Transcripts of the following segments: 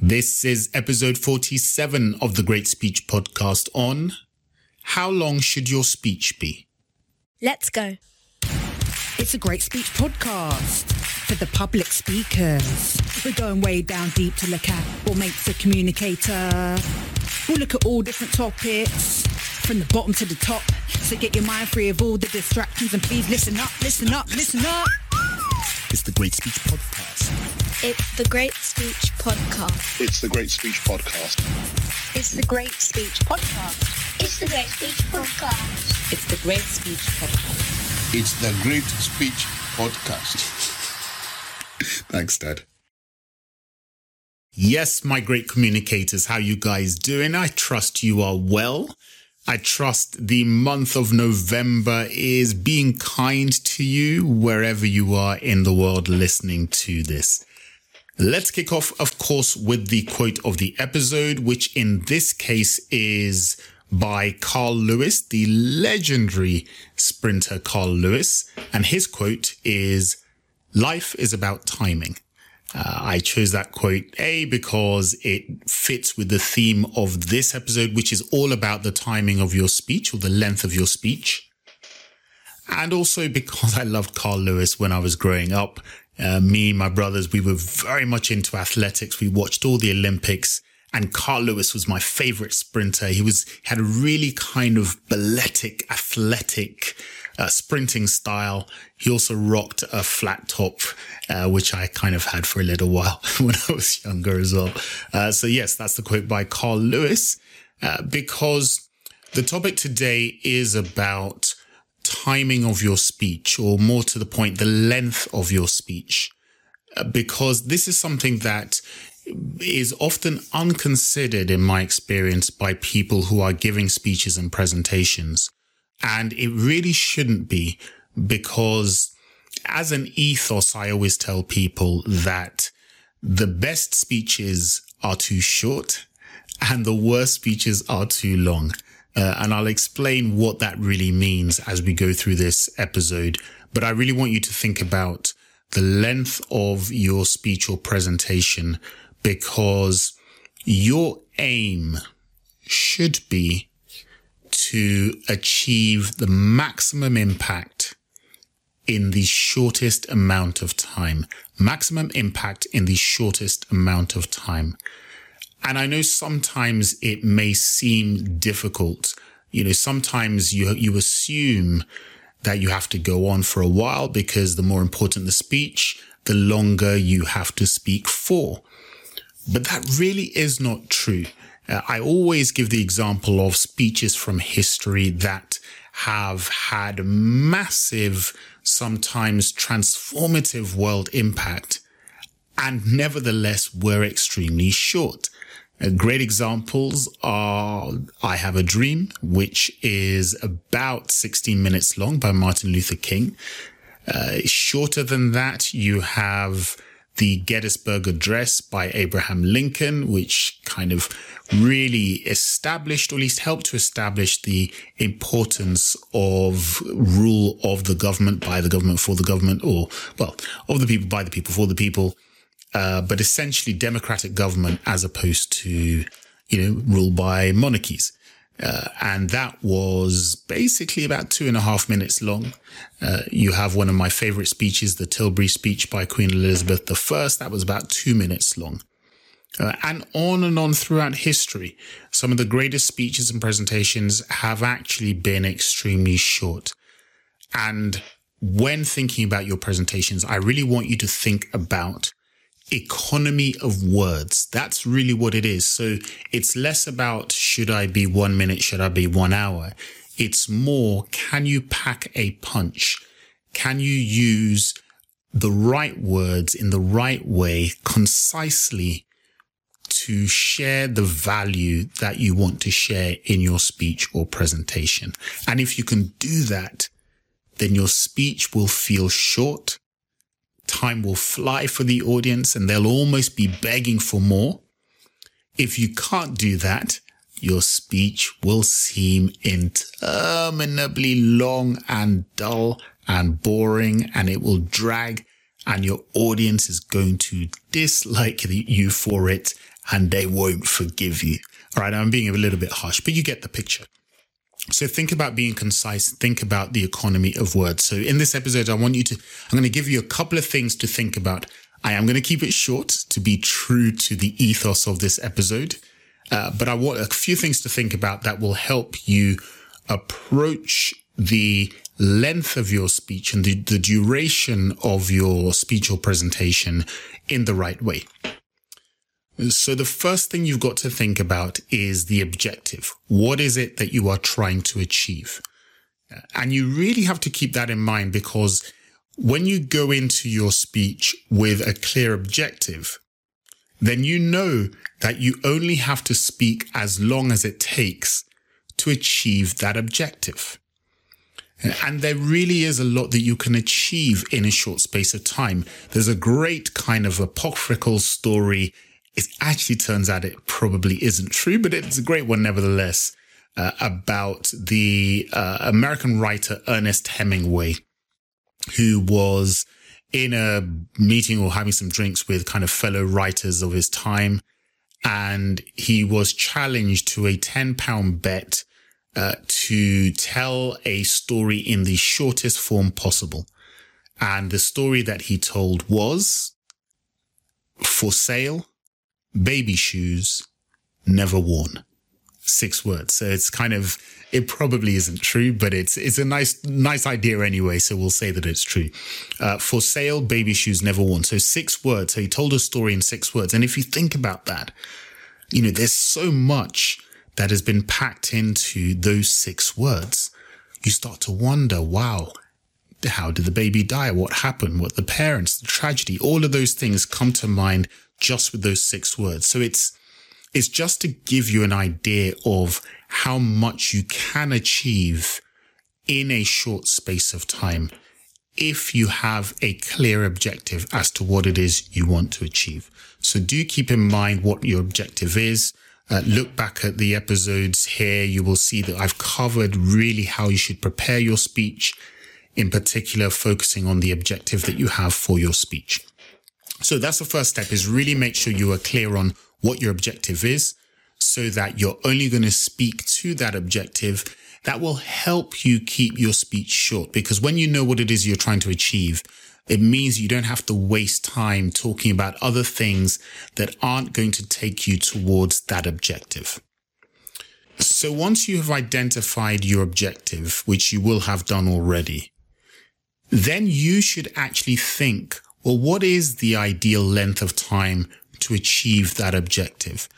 This is episode 47 of the Great Speech Podcast on How Long Should Your Speech Be? Let's go. It's a great speech podcast for the public speakers. We're going way down deep to look at what makes a communicator. We'll look at all different topics from the bottom to the top. So get your mind free of all the distractions and please listen up, listen up, listen up. It's the Great Speech Podcast. It's the Great Speech Podcast. It's the Great Speech Podcast. It's the Great Speech Podcast. It's the Great Speech Podcast. It's the Great Speech Podcast. It's the Great Speech Podcast. Thanks, Dad. Yes, my great communicators, how you guys doing? I trust you are well. I trust the month of November is being kind to you wherever you are in the world listening to this. Let's kick off, of course, with the quote of the episode, which in this case is by Carl Lewis, the legendary sprinter Carl Lewis. And his quote is, life is about timing. Uh, I chose that quote A because it fits with the theme of this episode, which is all about the timing of your speech or the length of your speech. And also because I loved Carl Lewis when I was growing up. Uh, me, my brothers, we were very much into athletics. We watched all the Olympics and Carl Lewis was my favorite sprinter. He was, had a really kind of balletic, athletic, uh, sprinting style. He also rocked a flat top, uh, which I kind of had for a little while when I was younger as well. Uh, so yes, that's the quote by Carl Lewis, uh, because the topic today is about timing of your speech, or more to the point, the length of your speech, uh, because this is something that is often unconsidered in my experience by people who are giving speeches and presentations. And it really shouldn't be because as an ethos, I always tell people that the best speeches are too short and the worst speeches are too long. Uh, and I'll explain what that really means as we go through this episode. But I really want you to think about the length of your speech or presentation because your aim should be to achieve the maximum impact in the shortest amount of time. Maximum impact in the shortest amount of time. And I know sometimes it may seem difficult. You know, sometimes you, you assume that you have to go on for a while because the more important the speech, the longer you have to speak for. But that really is not true. Uh, I always give the example of speeches from history that have had massive, sometimes transformative world impact and nevertheless were extremely short. Uh, great examples are I Have a Dream, which is about 16 minutes long by Martin Luther King. Uh, shorter than that, you have the Gettysburg Address by Abraham Lincoln, which kind of really established, or at least helped to establish the importance of rule of the government by the government for the government, or, well, of the people by the people for the people. Uh, but essentially democratic government as opposed to, you know, rule by monarchies. Uh, and that was basically about two and a half minutes long. Uh, you have one of my favorite speeches, the Tilbury speech by Queen Elizabeth I. That was about two minutes long. Uh, and on and on throughout history, some of the greatest speeches and presentations have actually been extremely short. And when thinking about your presentations, I really want you to think about economy of words. That's really what it is. So it's less about should I be one minute, should I be one hour? It's more, can you pack a punch? Can you use the right words in the right way, concisely to share the value that you want to share in your speech or presentation? And if you can do that, then your speech will feel short time will fly for the audience and they'll almost be begging for more. If you can't do that, your speech will seem interminably long and dull and boring and it will drag and your audience is going to dislike you for it and they won't forgive you. All right. I'm being a little bit harsh, but you get the picture. So think about being concise. Think about the economy of words. So in this episode, I want you to, I'm going to give you a couple of things to think about. I am going to keep it short to be true to the ethos of this episode. Uh, but I want a few things to think about that will help you approach the length of your speech and the, the duration of your speech or presentation in the right way. So the first thing you've got to think about is the objective. What is it that you are trying to achieve? Uh, and you really have to keep that in mind because when you go into your speech with a clear objective, then you know that you only have to speak as long as it takes to achieve that objective. And there really is a lot that you can achieve in a short space of time. There's a great kind of apocryphal story it actually turns out it probably isn't true, but it's a great one nevertheless, uh, about the uh, American writer Ernest Hemingway, who was in a meeting or having some drinks with kind of fellow writers of his time. And he was challenged to a 10 pound bet uh, to tell a story in the shortest form possible. And the story that he told was for sale baby shoes never worn. Six words. So it's kind of, it probably isn't true, but it's, it's a nice, nice idea anyway. So we'll say that it's true. Uh, for sale, baby shoes never worn. So six words. So he told a story in six words. And if you think about that, you know, there's so much that has been packed into those six words. You start to wonder, wow, how did the baby die? What happened? What the parents, the tragedy, all of those things come to mind just with those six words. So it's, it's just to give you an idea of how much you can achieve in a short space of time if you have a clear objective as to what it is you want to achieve. So do keep in mind what your objective is. Uh, look back at the episodes here. You will see that I've covered really how you should prepare your speech, in particular, focusing on the objective that you have for your speech. So that's the first step is really make sure you are clear on what your objective is so that you're only going to speak to that objective. That will help you keep your speech short because when you know what it is you're trying to achieve, it means you don't have to waste time talking about other things that aren't going to take you towards that objective. So once you have identified your objective, which you will have done already, then you should actually think well, what is the ideal length of time to achieve that objective?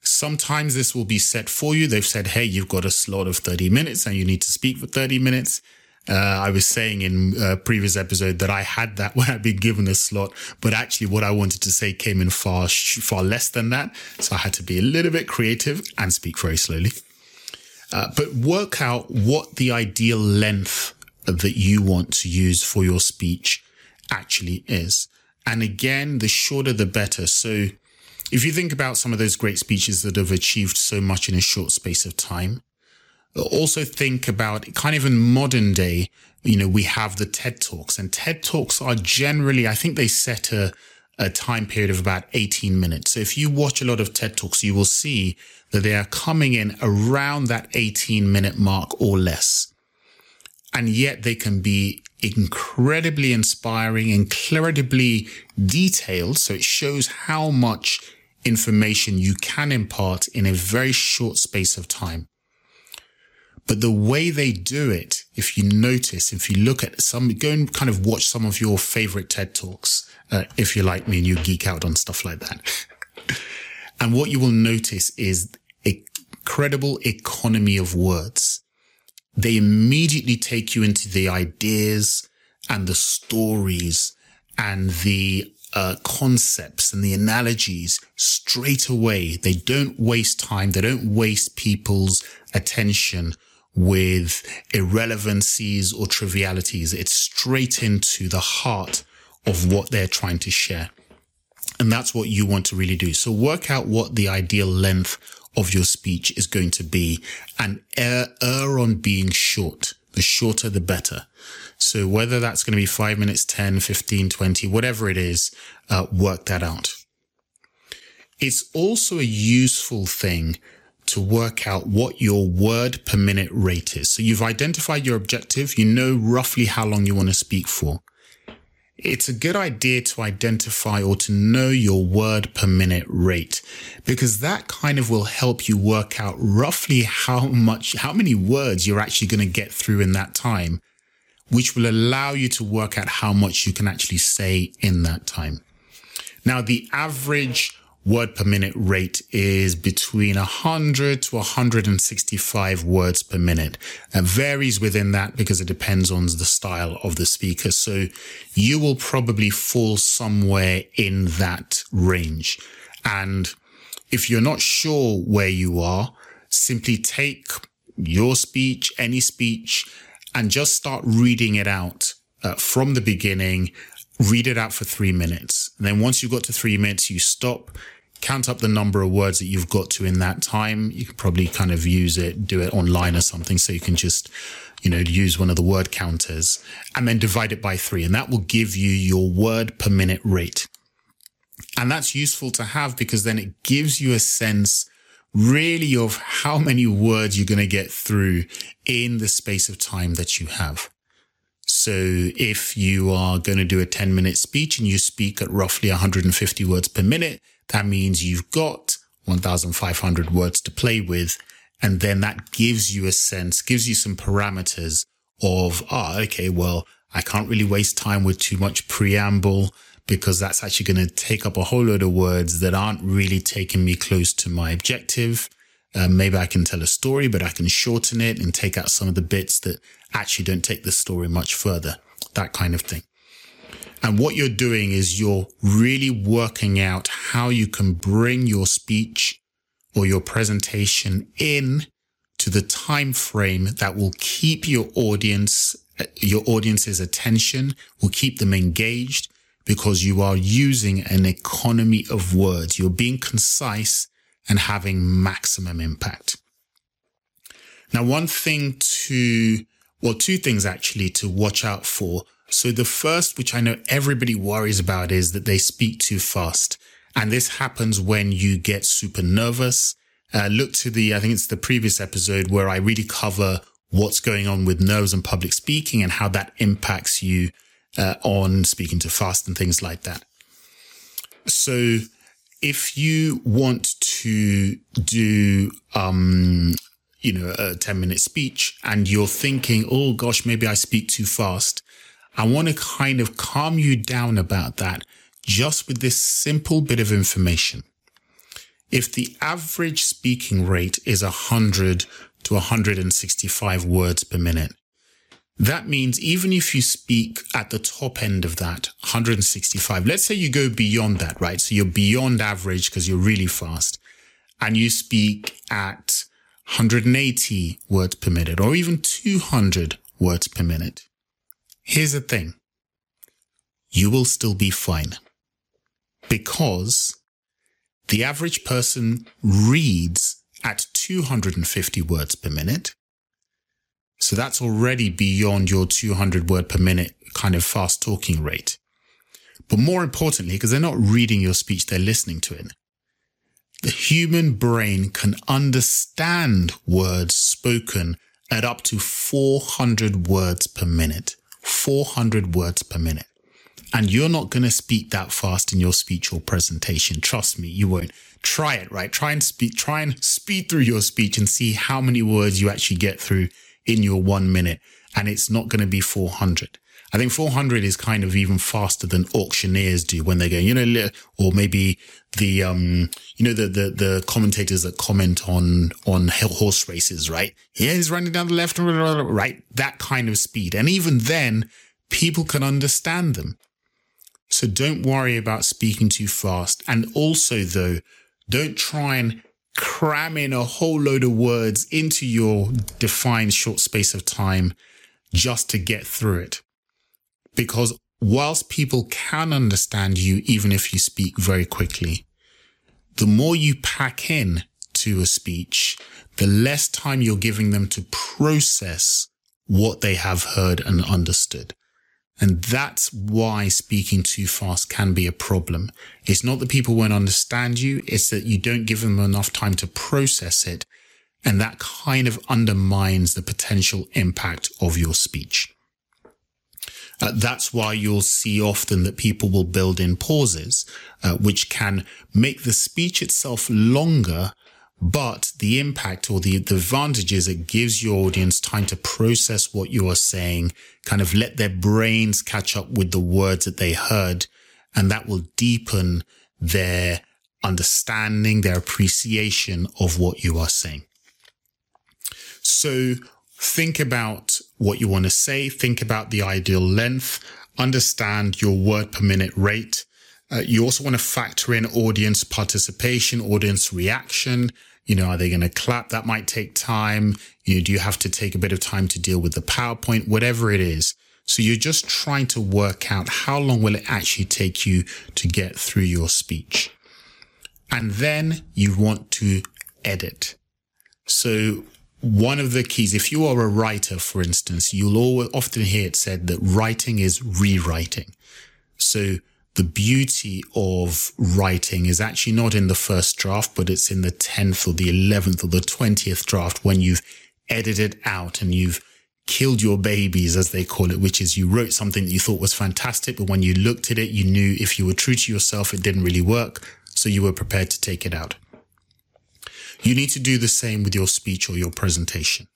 Sometimes this will be set for you. They've said, Hey, you've got a slot of 30 minutes and you need to speak for 30 minutes. Uh, I was saying in a previous episode that I had that when I'd been given a slot, but actually what I wanted to say came in far, far less than that. So I had to be a little bit creative and speak very slowly. Uh, but work out what the ideal length that you want to use for your speech actually is. And again, the shorter, the better. So if you think about some of those great speeches that have achieved so much in a short space of time, also think about kind of in modern day, you know, we have the TED Talks and TED Talks are generally, I think they set a, a time period of about 18 minutes. So if you watch a lot of TED Talks, you will see that they are coming in around that 18 minute mark or less. And yet they can be incredibly inspiring, incredibly detailed. So it shows how much information you can impart in a very short space of time. But the way they do it, if you notice, if you look at some, go and kind of watch some of your favorite TED Talks, uh, if you're like me and you geek out on stuff like that. and what you will notice is a credible economy of words they immediately take you into the ideas and the stories and the uh, concepts and the analogies straight away. They don't waste time. They don't waste people's attention with irrelevancies or trivialities. It's straight into the heart of what they're trying to share. And that's what you want to really do. So work out what the ideal length of your speech is going to be and err, err on being short. The shorter, the better. So whether that's going to be five minutes, 10, 15, 20, whatever it is, uh, work that out. It's also a useful thing to work out what your word per minute rate is. So you've identified your objective. You know roughly how long you want to speak for. It's a good idea to identify or to know your word per minute rate because that kind of will help you work out roughly how much, how many words you're actually going to get through in that time, which will allow you to work out how much you can actually say in that time. Now, the average word per minute rate is between 100 to 165 words per minute. It varies within that because it depends on the style of the speaker. So you will probably fall somewhere in that range. And if you're not sure where you are, simply take your speech, any speech, and just start reading it out uh, from the beginning. Read it out for three minutes. And then once you've got to three minutes, you stop count up the number of words that you've got to in that time. You could probably kind of use it, do it online or something. So you can just, you know, use one of the word counters and then divide it by three. And that will give you your word per minute rate. And that's useful to have because then it gives you a sense really of how many words you're going to get through in the space of time that you have. So if you are going to do a 10 minute speech and you speak at roughly 150 words per minute, that means you've got 1,500 words to play with. And then that gives you a sense, gives you some parameters of, ah, oh, okay, well, I can't really waste time with too much preamble because that's actually going to take up a whole load of words that aren't really taking me close to my objective. Uh, maybe I can tell a story, but I can shorten it and take out some of the bits that actually don't take the story much further. That kind of thing. And what you're doing is you're really working out how you can bring your speech or your presentation in to the time frame that will keep your audience, your audience's attention, will keep them engaged because you are using an economy of words. You're being concise and having maximum impact. Now, one thing to, well, two things actually to watch out for so the first, which I know everybody worries about is that they speak too fast. And this happens when you get super nervous. Uh, look to the, I think it's the previous episode where I really cover what's going on with nerves and public speaking and how that impacts you uh, on speaking too fast and things like that. So if you want to do, um, you know, a 10 minute speech and you're thinking, oh gosh, maybe I speak too fast. I want to kind of calm you down about that just with this simple bit of information. If the average speaking rate is 100 to 165 words per minute, that means even if you speak at the top end of that, 165, let's say you go beyond that, right? So you're beyond average because you're really fast and you speak at 180 words per minute or even 200 words per minute. Here's the thing. You will still be fine because the average person reads at 250 words per minute. So that's already beyond your 200 word per minute kind of fast talking rate. But more importantly, because they're not reading your speech, they're listening to it. The human brain can understand words spoken at up to 400 words per minute. 400 words per minute. And you're not going to speak that fast in your speech or presentation. Trust me, you won't. Try it, right? Try and speak, try and speed through your speech and see how many words you actually get through in your one minute. And it's not going to be 400. I think 400 is kind of even faster than auctioneers do when they go, you know, or maybe the, um, you know, the, the, the commentators that comment on, on horse races, right? Yeah, he's running down the left, and right? That kind of speed. And even then, people can understand them. So don't worry about speaking too fast. And also though, don't try and cram in a whole load of words into your defined short space of time just to get through it. Because whilst people can understand you, even if you speak very quickly, the more you pack in to a speech, the less time you're giving them to process what they have heard and understood. And that's why speaking too fast can be a problem. It's not that people won't understand you. It's that you don't give them enough time to process it. And that kind of undermines the potential impact of your speech. Uh, that's why you'll see often that people will build in pauses, uh, which can make the speech itself longer, but the impact or the, the advantage is it gives your audience time to process what you are saying, kind of let their brains catch up with the words that they heard, and that will deepen their understanding, their appreciation of what you are saying. So think about what you want to say. Think about the ideal length. Understand your word per minute rate. Uh, you also want to factor in audience participation, audience reaction. You know, are they going to clap? That might take time. You know, do you have to take a bit of time to deal with the PowerPoint? Whatever it is. So you're just trying to work out how long will it actually take you to get through your speech. And then you want to edit. So one of the keys, if you are a writer, for instance, you'll always, often hear it said that writing is rewriting. So the beauty of writing is actually not in the first draft, but it's in the 10th or the 11th or the 20th draft when you've edited out and you've killed your babies, as they call it, which is you wrote something that you thought was fantastic, but when you looked at it, you knew if you were true to yourself, it didn't really work. So you were prepared to take it out. You need to do the same with your speech or your presentation.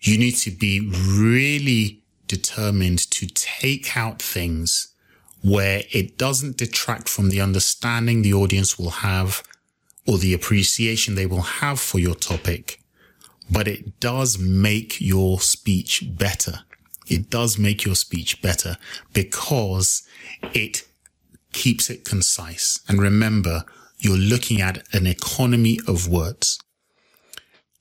You need to be really determined to take out things where it doesn't detract from the understanding the audience will have or the appreciation they will have for your topic, but it does make your speech better. It does make your speech better because it keeps it concise. And remember, you're looking at an economy of words.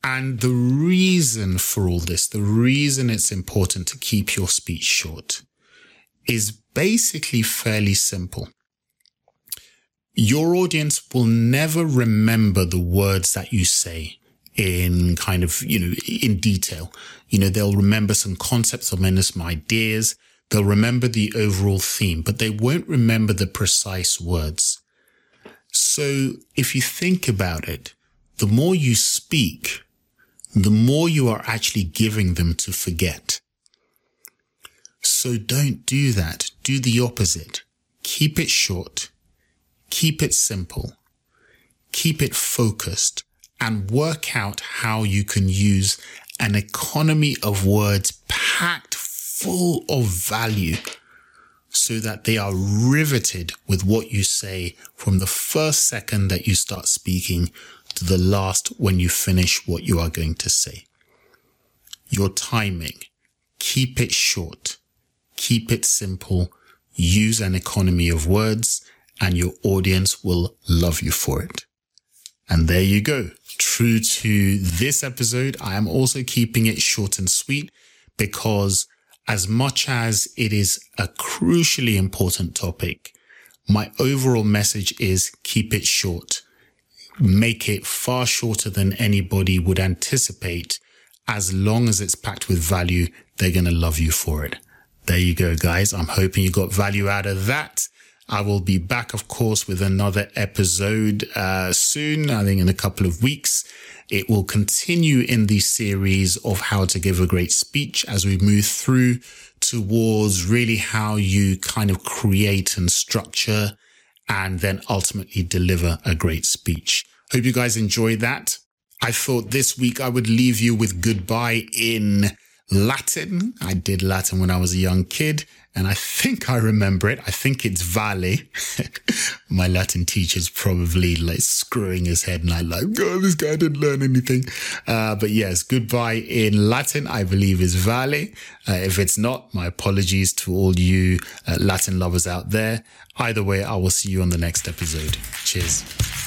And the reason for all this, the reason it's important to keep your speech short is basically fairly simple. Your audience will never remember the words that you say in kind of, you know, in detail. You know, they'll remember some concepts, or remember some ideas. They'll remember the overall theme, but they won't remember the precise words. So if you think about it, the more you speak, the more you are actually giving them to forget. So don't do that. Do the opposite. Keep it short. Keep it simple. Keep it focused and work out how you can use an economy of words packed full of value so that they are riveted with what you say from the first second that you start speaking to the last when you finish what you are going to say. Your timing, keep it short, keep it simple, use an economy of words, and your audience will love you for it. And there you go. True to this episode, I am also keeping it short and sweet because as much as it is a crucially important topic, my overall message is keep it short. Make it far shorter than anybody would anticipate. As long as it's packed with value, they're going to love you for it. There you go, guys. I'm hoping you got value out of that. I will be back, of course, with another episode uh, soon. I think in a couple of weeks. It will continue in the series of how to give a great speech as we move through towards really how you kind of create and structure and then ultimately deliver a great speech. Hope you guys enjoyed that. I thought this week I would leave you with goodbye in Latin. I did Latin when I was a young kid and I think I remember it. I think it's Vale. My Latin teacher's probably like screwing his head and I like, God, this guy didn't learn anything. Uh, but yes, goodbye in Latin, I believe is Vale. Uh, if it's not, my apologies to all you uh, Latin lovers out there. Either way, I will see you on the next episode. Cheers.